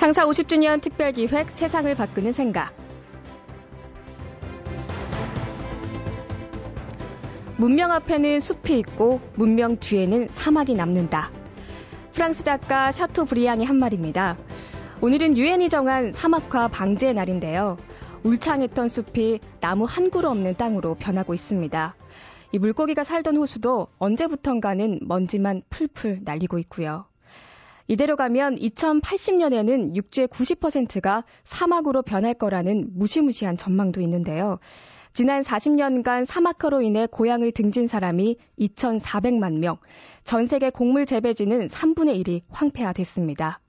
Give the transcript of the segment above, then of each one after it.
창사 50주년 특별기획 세상을 바꾸는 생각. 문명 앞에는 숲이 있고 문명 뒤에는 사막이 남는다. 프랑스 작가 샤토 브리앙의 한 말입니다. 오늘은 유엔이 정한 사막화 방지의 날인데요. 울창했던 숲이 나무 한 그루 없는 땅으로 변하고 있습니다. 이 물고기가 살던 호수도 언제부턴가는 먼지만 풀풀 날리고 있고요. 이대로 가면 2080년에는 육지의 90%가 사막으로 변할 거라는 무시무시한 전망도 있는데요. 지난 40년간 사막화로 인해 고향을 등진 사람이 2,400만 명, 전 세계 곡물 재배지는 3분의 1이 황폐화됐습니다.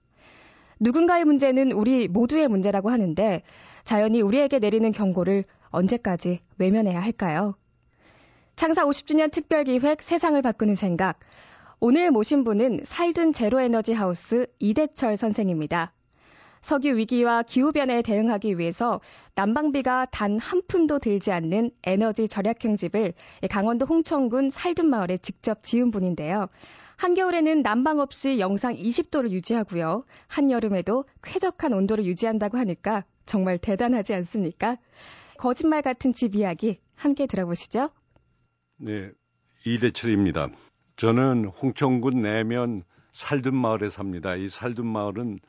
누군가의 문제는 우리 모두의 문제라고 하는데 자연이 우리에게 내리는 경고를 언제까지 외면해야 할까요? 창사 50주년 특별기획 세상을 바꾸는 생각. 오늘 모신 분은 살둔 제로에너지 하우스 이대철 선생입니다. 석유 위기와 기후변화에 대응하기 위해서 난방비가 단 한 푼도 들지 않는 에너지 절약형 집을 강원도 홍천군 살둔 마을에 직접 지은 분인데요. 한겨울에는 난방 없이 영상 20도를 유지하고요. 한여름에도 쾌적한 온도를 유지한다고 하니까 정말 대단하지 않습니까? 거짓말 같은 집 이야기 함께 들어보시죠. 네, 이대철입니다. 저는 홍천군 내면 살둔 마을에 삽니다. 이 살둔 마을은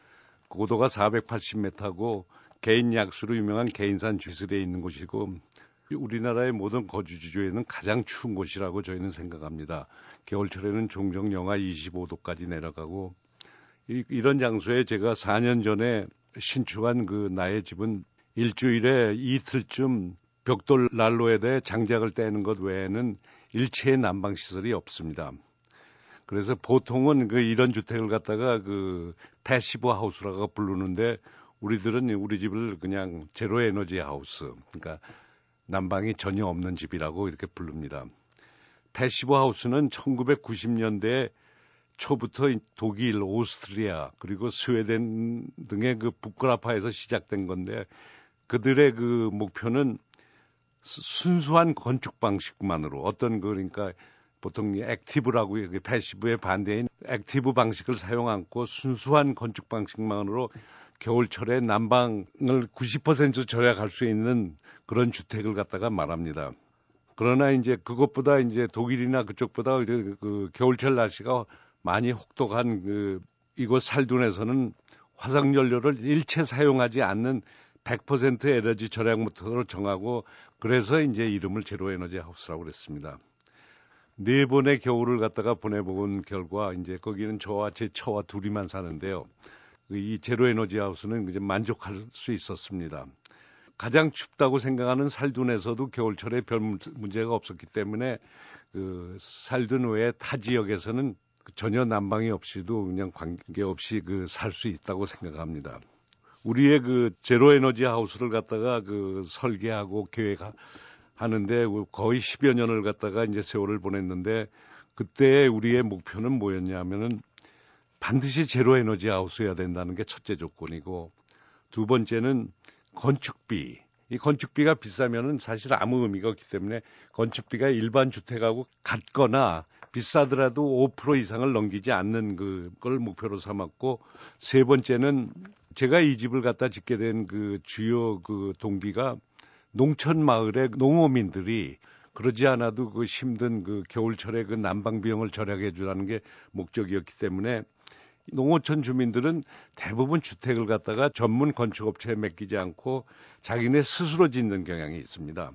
고도가 480m고 개인 약수로 유명한 개인산 쥐슬에 있는 곳이고 우리나라의 모든 거주지조에는 가장 추운 곳이라고 저희는 생각합니다. 겨울철에는 종종 영하 25도까지 내려가고 이, 이런 장소에 제가 4년 전에 신축한 그 나의 집은 일주일에 이틀쯤 벽돌 난로에다 장작을 떼는 것 외에는 일체의 난방 시설이 없습니다. 그래서 보통은 그 이런 주택을 갖다가 그 passive house라고 부르는데 우리들은 우리 집을 그냥 zero energy house, 그러니까 난방이 전혀 없는 집이라고 이렇게 부릅니다. passive house는 1990년대 초부터 독일, 오스트리아 그리고 스웨덴 등의 그 북구라파에서 시작된 건데 그들의 그 목표는 순수한 건축 방식만으로 어떤 그 그러니까 보통 active라고 passive의 반대인 active 방식을 사용 않고 순수한 건축 방식만으로 겨울철에 난방을 90% 절약할 수 있는 그런 주택을 갖다가 말합니다. 그러나 이제 그것보다 이제 독일이나 그쪽보다 그 겨울철 날씨가 많이 혹독한 그 이곳 살둔에서는 화석 연료를 일체 사용하지 않는 100% 에너지 절약 모터로 정하고 그래서 이제 이름을 제로 에너지 하우스라고 그랬습니다. 네 번의 겨울을 갖다가 보내본 결과 이제 거기는 저와 제 처와 둘이만 사는데요. 이 제로 에너지 하우스는 이제 만족할 수 있었습니다. 가장 춥다고 생각하는 살둔에서도 겨울철에 별 문제가 없었기 때문에 그 살둔 외에 타 지역에서는 전혀 난방이 없이도 그냥 관계 없이 그 살 수 있다고 생각합니다. 우리의 그 제로 에너지 하우스를 갖다가 그 설계하고 계획하는데 거의 10여 년을 갖다가 이제 세월을 보냈는데 그때 우리의 목표는 뭐였냐면은 반드시 제로 에너지 하우스여야 된다는 게 첫째 조건이고 두 번째는 건축비. 이 건축비가 비싸면은 사실 아무 의미가 없기 때문에 건축비가 일반 주택하고 같거나 비싸더라도 5% 이상을 넘기지 않는 그걸 목표로 삼았고 세 번째는 제가 이 집을 갖다 짓게 된 그 주요 그 동기가 농촌 마을의 농어민들이 그러지 않아도 그 힘든 그 겨울철에 그 난방 비용을 절약해 주라는 게 목적이었기 때문에 농어촌 주민들은 대부분 주택을 갖다가 전문 건축업체에 맡기지 않고 자기네 스스로 짓는 경향이 있습니다.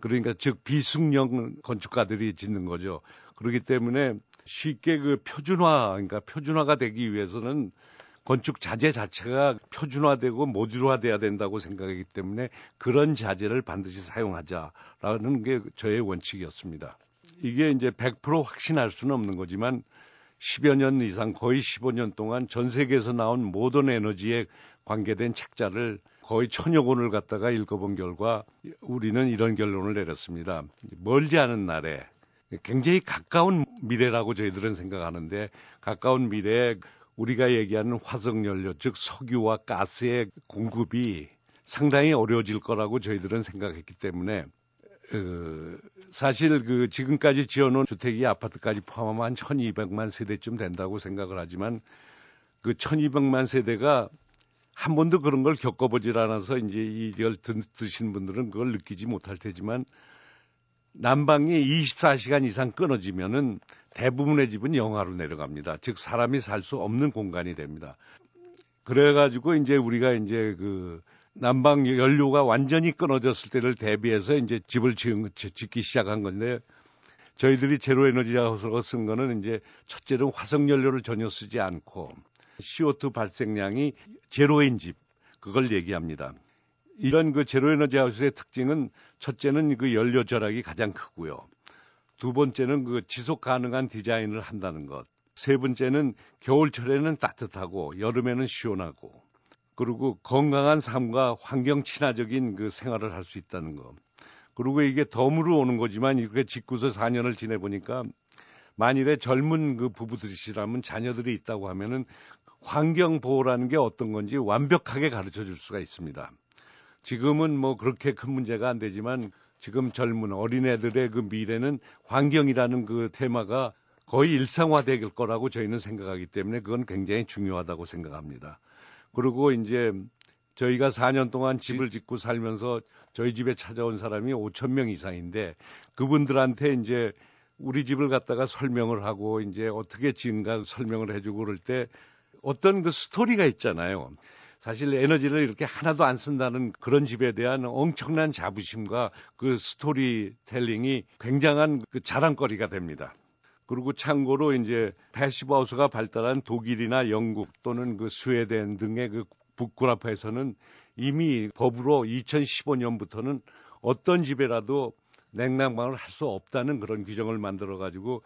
그러니까 즉 비숙련 건축가들이 짓는 거죠. 그렇기 때문에 쉽게 그 표준화, 그러니까 표준화가 되기 위해서는 건축 자재 자체가 표준화되고 모듈화돼야 된다고 생각하기 때문에 그런 자재를 반드시 사용하자라는 게 저의 원칙이었습니다. 이게 이제 100% 확신할 수는 없는 거지만 10여 년 이상 거의 15년 동안 전 세계에서 나온 모든 에너지에 관계된 책자를 거의 천여 권을 갖다가 읽어본 결과 우리는 이런 결론을 내렸습니다. 멀지 않은 날에 굉장히 가까운 미래라고 저희들은 생각하는데 가까운 미래에 우리가 얘기하는 화석연료, 즉 석유와 가스의 공급이 상당히 어려워질 거라고 저희들은 생각했기 때문에 어, 사실 그 지금까지 지어놓은 주택이 아파트까지 포함하면 한 1200만 세대쯤 된다고 생각을 하지만 그 1200만 세대가 한 번도 그런 걸 겪어보질 않아서 이제 이걸 드신 분들은 그걸 느끼지 못할 테지만 난방이 24시간 이상 끊어지면은 대부분의 집은 영하로 내려갑니다. 즉 사람이 살 수 없는 공간이 됩니다. 그래가지고 이제 우리가 이제 그 난방 연료가 완전히 끊어졌을 때를 대비해서 이제 집을 지은, 짓기 시작한 건데 저희들이 제로 에너지 하우스로 쓴 거는 이제 첫째는 화석 연료를 전혀 쓰지 않고 CO2 발생량이 제로인 집 그걸 얘기합니다. 이런 그 제로 에너지 하우스의 특징은 첫째는 그 연료 절약이 가장 크고요. 두 번째는 그 지속 가능한 디자인을 한다는 것. 세 번째는 겨울철에는 따뜻하고 여름에는 시원하고 그리고 건강한 삶과 환경 친화적인 그 생활을 할 수 있다는 것. 그리고 이게 덤으로 오는 거지만 이렇게 짓고서 4년을 지내보니까 만일에 젊은 그 부부들이시라면 자녀들이 있다고 하면은 환경 보호라는 게 어떤 건지 완벽하게 가르쳐 줄 수가 있습니다. 지금은 뭐 그렇게 큰 문제가 안 되지만 지금 젊은 어린애들의 그 미래는 환경이라는 그 테마가 거의 일상화될 거라고 저희는 생각하기 때문에 그건 굉장히 중요하다고 생각합니다. 그리고 이제 저희가 4년 동안 집을 짓고 살면서 저희 집에 찾아온 사람이 5천 명 이상인데 그분들한테 이제 우리 집을 갖다가 설명을 하고 이제 어떻게 지은가 설명을 해주고 그럴 때 어떤 그 스토리가 있잖아요. 사실 에너지를 이렇게 하나도 안 쓴다는 그런 집에 대한 엄청난 자부심과 그 스토리텔링이 굉장한 그 자랑거리가 됩니다. 그리고 참고로 이제 passive house가 발달한 독일이나 영국 또는 그 스웨덴 등의 그 북구라파에서는 이미 법으로 2015년부터는 어떤 집에라도 냉난방을 할 수 없다는 그런 규정을 만들어 가지고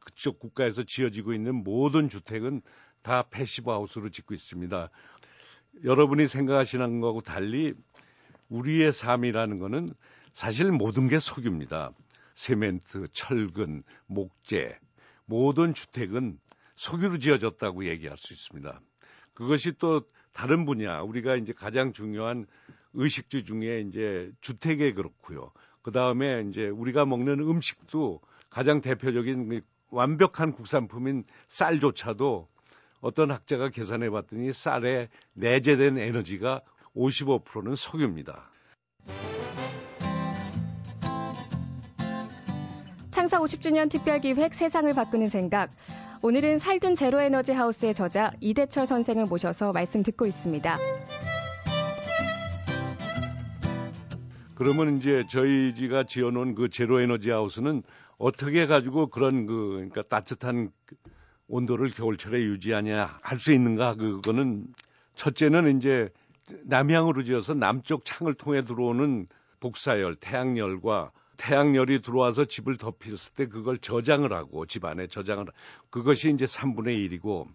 그쪽 국가에서 지어지고 있는 모든 주택은 다 passive house로 짓고 있습니다. 여러분이 생각하시는 거하고 달리 우리의 삶이라는 거는 사실 모든 게 석유입니다. 세멘트, 철근, 목재, 모든 주택은 석유로 지어졌다고 얘기할 수 있습니다. 그것이 또 다른 분야, 우리가 이제 가장 중요한 의식주 중에 이제 주택에 그렇고요. 그 다음에 이제 우리가 먹는 음식도 가장 대표적인 그 완벽한 국산품인 쌀조차도 어떤 학자가 계산해 봤더니 쌀에 내재된 에너지가 55%는 석유입니다. 창사 50주년 특별기획 세상을 바꾸는 생각. 오늘은 살둔 제로에너지 하우스의 저자 이대철 선생을 모셔서 말씀 듣고 있습니다. 그러면 이제 저희가 지어놓은 그 제로에너지 하우스는 어떻게 가지고 그런 그 그러니까 따뜻한 온도를 겨울철에 유지하냐 할 수 있는가? 그거는 첫째는 이제 남향으로 지어서 남쪽 창을 통해 들어오는 복사열, 태양열과 태양열이 들어와서 집을 덮였을 때 그걸 저장을 하고 집 안에 저장을 그것이 이제 3분의 1이고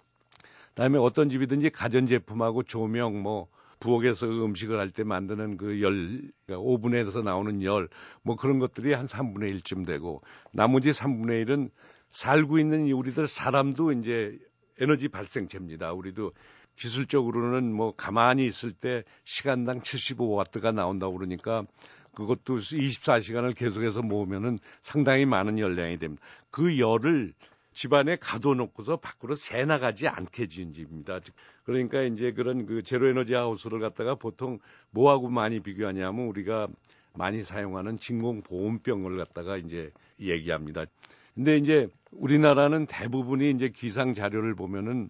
그다음에 어떤 집이든지 가전 제품하고 조명 뭐 부엌에서 음식을 할 때 만드는 그 열, 그러니까 오븐에서 나오는 열, 뭐 그런 것들이 한 3분의 1쯤 되고, 나머지 3분의 1은 살고 있는 우리들 사람도 이제 에너지 발생체입니다. 우리도 기술적으로는 뭐 가만히 있을 때 시간당 75와트가 나온다고 그러니까 그것도 24시간을 계속해서 모으면은 상당히 많은 열량이 됩니다. 그 열을 집안에 가둬놓고서 밖으로 새 나가지 않게 지은 집입니다. 그러니까 이제 그런 그 제로 에너지 하우스를 갖다가 보통 뭐하고 많이 비교하냐면 우리가 많이 사용하는 진공 보온병을 갖다가 이제 얘기합니다. 근데 이제 우리나라는 대부분이 이제 기상 자료를 보면은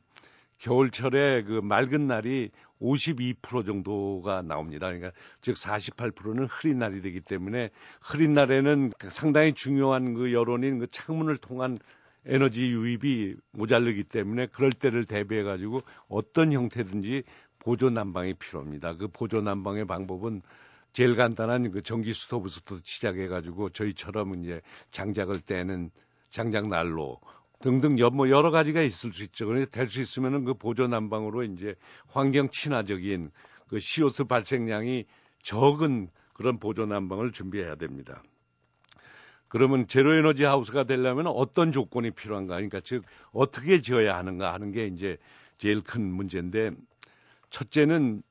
겨울철에 그 맑은 날이 52% 정도가 나옵니다. 그러니까 즉 48%는 흐린 날이 되기 때문에 흐린 날에는 상당히 중요한 그 여론인 그 창문을 통한 에너지 유입이 모자르기 때문에 그럴 때를 대비해 가지고 어떤 형태든지 보조 난방이 필요합니다. 그 보조 난방의 방법은 제일 간단한 그 전기 스토브부터 시작해 가지고 저희처럼 이제 장작을 떼는 장작 난로 등등 뭐 여러 가지가 있을 수 있죠. 그런데 될수 있으면은 그 보조 난방으로 이제 환경 친화적인 그 CO2 발생량이 적은 그런 보조 난방을 준비해야 됩니다. 그러면 제로 에너지 하우스가 되려면 어떤 조건이 필요한가? 그러니까 즉 어떻게 지어야 하는가 하는 게 이제 제일 큰 문제인데 첫째는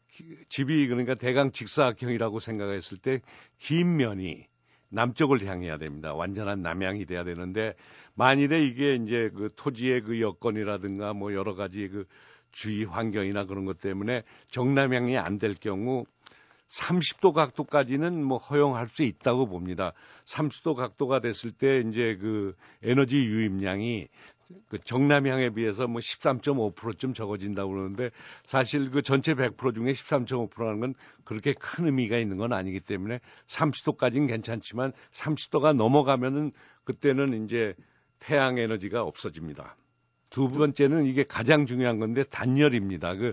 집이 그러니까 대강 직사각형이라고 생각했을 때 긴 면이 남쪽을 향해야 됩니다. 완전한 남향이 돼야 되는데 만일에 이게 이제 그 토지의 그 여건이라든가 뭐 여러 가지 그 주위 환경이나 그런 것 때문에 정남향이 안 될 경우 30도 각도까지는 뭐 허용할 수 있다고 봅니다. 30도 각도가 됐을 때 이제 그 에너지 유입량이 그 정남향에 비해서 뭐 13.5%쯤 적어진다고 그러는데 사실 그 전체 100% 중에 13.5%라는 건 그렇게 큰 의미가 있는 건 아니기 때문에 30도까지는 괜찮지만 30도가 넘어가면은 그때는 이제 태양 에너지가 없어집니다. 두 번째는 이게 가장 중요한 건데 단열입니다. 그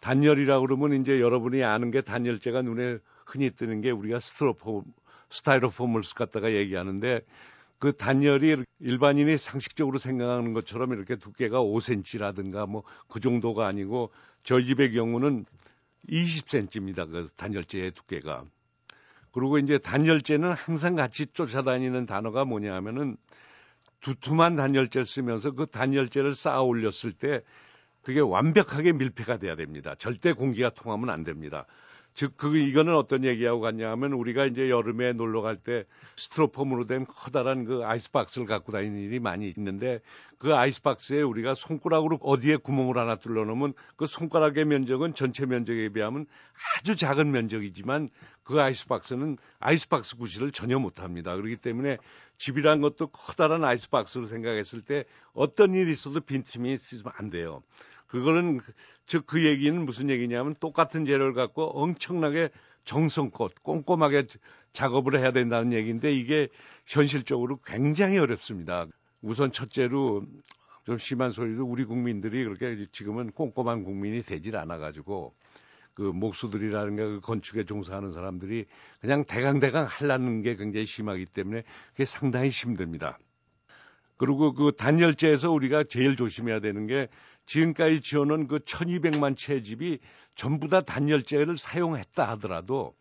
단열이라고 그러면 이제 여러분이 아는 게 단열재가 눈에 흔히 뜨는 게 우리가 스트로폼, 스타이로폼을 갖다가 얘기하는데 그 단열이 일반인이 상식적으로 생각하는 것처럼 이렇게 두께가 5cm라든가 뭐 그 정도가 아니고 저희 집의 경우는 20cm입니다. 그 단열재의 두께가. 그리고 이제 단열재는 항상 같이 쫓아다니는 단어가 뭐냐 하면은 두툼한 단열재를 쓰면서 그 단열재를 쌓아 올렸을 때 그게 완벽하게 밀폐가 돼야 됩니다. 절대 공기가 통하면 안 됩니다. 즉, 그, 이거는 어떤 얘기하고 같냐 하면 우리가 이제 여름에 놀러 갈 때 스트로폼으로 된 커다란 그 아이스박스를 갖고 다니는 일이 많이 있는데 그 아이스박스에 우리가 손가락으로 어디에 구멍을 하나 뚫어 놓으면 그 손가락의 면적은 전체 면적에 비하면 아주 작은 면적이지만 그 아이스박스는 아이스박스 구실을 전혀 못 합니다. 그렇기 때문에 집이란 것도 커다란 아이스박스로 생각했을 때 어떤 일이 있어도 빈틈이 있으면 안 돼요. 그거는 즉 그 얘기는 무슨 얘기냐면 똑같은 재료를 갖고 엄청나게 정성껏 꼼꼼하게 작업을 해야 된다는 얘기인데 이게 현실적으로 굉장히 어렵습니다. 우선 첫째로 좀 심한 소리도 우리 국민들이 그렇게 지금은 꼼꼼한 국민이 되질 않아 가지고 그 목수들이라는 게그 건축에 종사하는 사람들이 그냥 대강대강 하려는 게 굉장히 심하기 때문에 그게 상당히 힘듭니다. 그리고 그 단열재에서 우리가 제일 조심해야 되는 게 지금까지 지어놓은 그 1200만 채 집이 전부 다 단열재를 사용했다 하더라도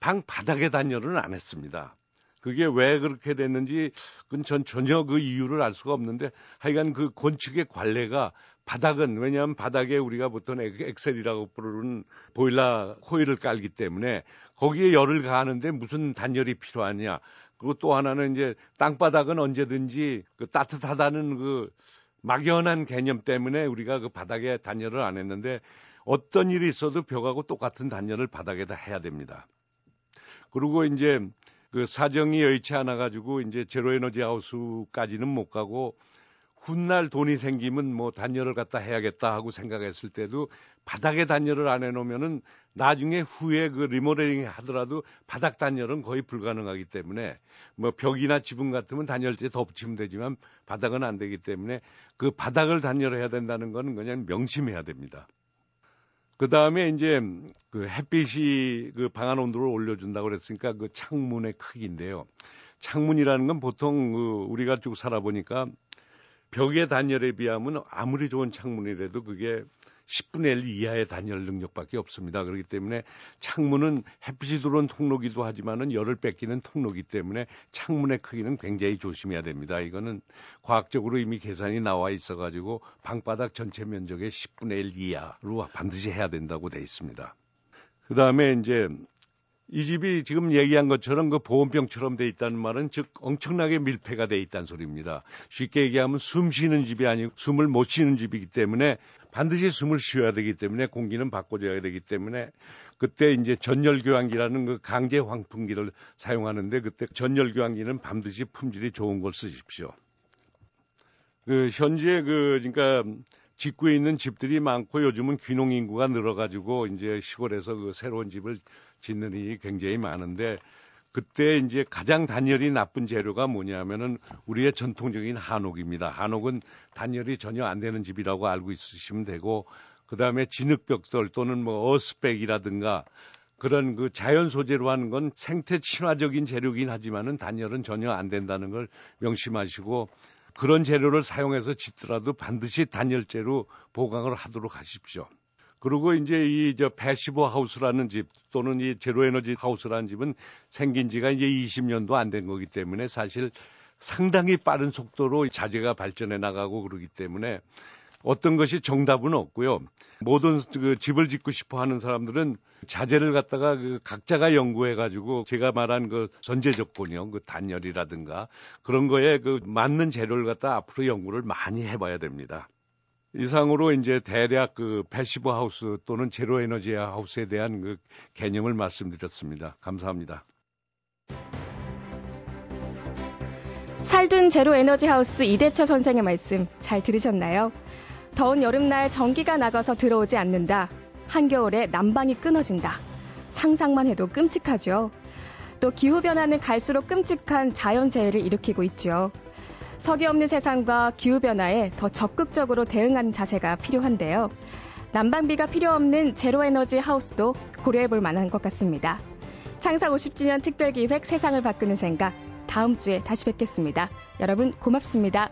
방 바닥에 단열은 안 했습니다. 그게 왜 그렇게 됐는지 그건 전 전혀 그 이유를 알 수가 없는데 하여간 그 건축의 관례가 바닥은 왜냐하면 바닥에 우리가 보통 엑셀이라고 부르는 보일러 코일을 깔기 때문에 거기에 열을 가하는데 무슨 단열이 필요하냐. 그리고 또 하나는 이제 땅바닥은 언제든지 그 따뜻하다는 그 막연한 개념 때문에 우리가 그 바닥에 단열을 안 했는데 어떤 일이 있어도 벽하고 똑같은 단열을 바닥에다 해야 됩니다. 그리고 이제 그 사정이 여의치 않아 가지고 이제 제로 에너지 하우스까지는 못 가고 훗날 돈이 생기면 뭐 단열을 갖다 해야겠다 하고 생각했을 때도 바닥에 단열을 안 해놓으면은 나중에 후에 그 리모델링 하더라도 바닥 단열은 거의 불가능하기 때문에 뭐 벽이나 지붕 같으면 단열재 덮치면 되지만 바닥은 안 되기 때문에 그 바닥을 단열해야 된다는 거는 그냥 명심해야 됩니다. 그 다음에 이제 그 햇빛이 그 방안 온도를 올려준다고 그랬으니까 그 창문의 크기인데요. 창문이라는 건 보통 그 우리가 쭉 살아보니까 벽의 단열에 비하면 아무리 좋은 창문이라도 그게 10분의 1 이하의 단열 능력밖에 없습니다. 그렇기 때문에 창문은 햇빛이 들어온 통로기도 하지만은 열을 뺏기는 통로기 때문에 창문의 크기는 굉장히 조심해야 됩니다. 이거는 과학적으로 이미 계산이 나와 있어 가지고 방바닥 전체 면적의 10분의 1 이하로 반드시 해야 된다고 돼 있습니다. 그 다음에 이제 이 집이 지금 얘기한 것처럼 그 보온병처럼 돼 있다는 말은 즉 엄청나게 밀폐가 돼 있다는 소리입니다. 쉽게 얘기하면 숨 쉬는 집이 아니고 숨을 못 쉬는 집이기 때문에 반드시 숨을 쉬어야 되기 때문에 공기는 바꿔줘야 되기 때문에 그때 이제 전열교환기라는 그 강제 환풍기를 사용하는데 그때 전열교환기는 반드시 품질이 좋은 걸 쓰십시오. 그 현재 그 그러니까 직구에 있는 집들이 많고 요즘은 귀농 인구가 늘어가지고 이제 시골에서 그 새로운 집을 짓는 일이 굉장히 많은데 그때 이제 가장 단열이 나쁜 재료가 뭐냐면은 우리의 전통적인 한옥입니다. 한옥은 단열이 전혀 안 되는 집이라고 알고 있으시면 되고 그 다음에 진흙벽돌 또는 뭐 earth bag이라든가 그런 그 자연 소재로 하는 건 생태 친화적인 재료긴 하지만은 단열은 전혀 안 된다는 걸 명심하시고 그런 재료를 사용해서 짓더라도 반드시 단열재로 보강을 하도록 하십시오. 그리고 이제 이저 passive house라는 집 또는 이 zero energy house라는 집은 생긴 지가 이제 20년도 안 된 거기 때문에 사실 상당히 빠른 속도로 자재가 발전해 나가고 그러기 때문에 어떤 것이 정답은 없고요. 모든 그 집을 짓고 싶어 하는 사람들은 자재를 갖다가 그 각자가 연구해 가지고 제가 말한 그 전제 조건이요. 그 단열이라든가 그런 거에 그 맞는 재료를 갖다 앞으로 연구를 많이 해 봐야 됩니다. 이상으로 이제 대략 그 passive house 또는 zero energy house에 대한 그 개념을 말씀드렸습니다. 감사합니다. 살둔 제로 에너지 하우스 이대처 선생의 말씀 잘 들으셨나요? 더운 여름날 전기가 나가서 들어오지 않는다. 한겨울에 난방이 끊어진다. 상상만 해도 끔찍하죠. 또 기후변화는 갈수록 끔찍한 자연재해를 일으키고 있죠. 석이 없는 세상과 기후변화에 더 적극적으로 대응하는 자세가 필요한데요. 난방비가 필요 없는 제로에너지 하우스도 고려해 볼 만한 것 같습니다. 창사 50주년 특별기획 세상을 바꾸는 생각 다음 주에 다시 뵙겠습니다. 여러분 고맙습니다.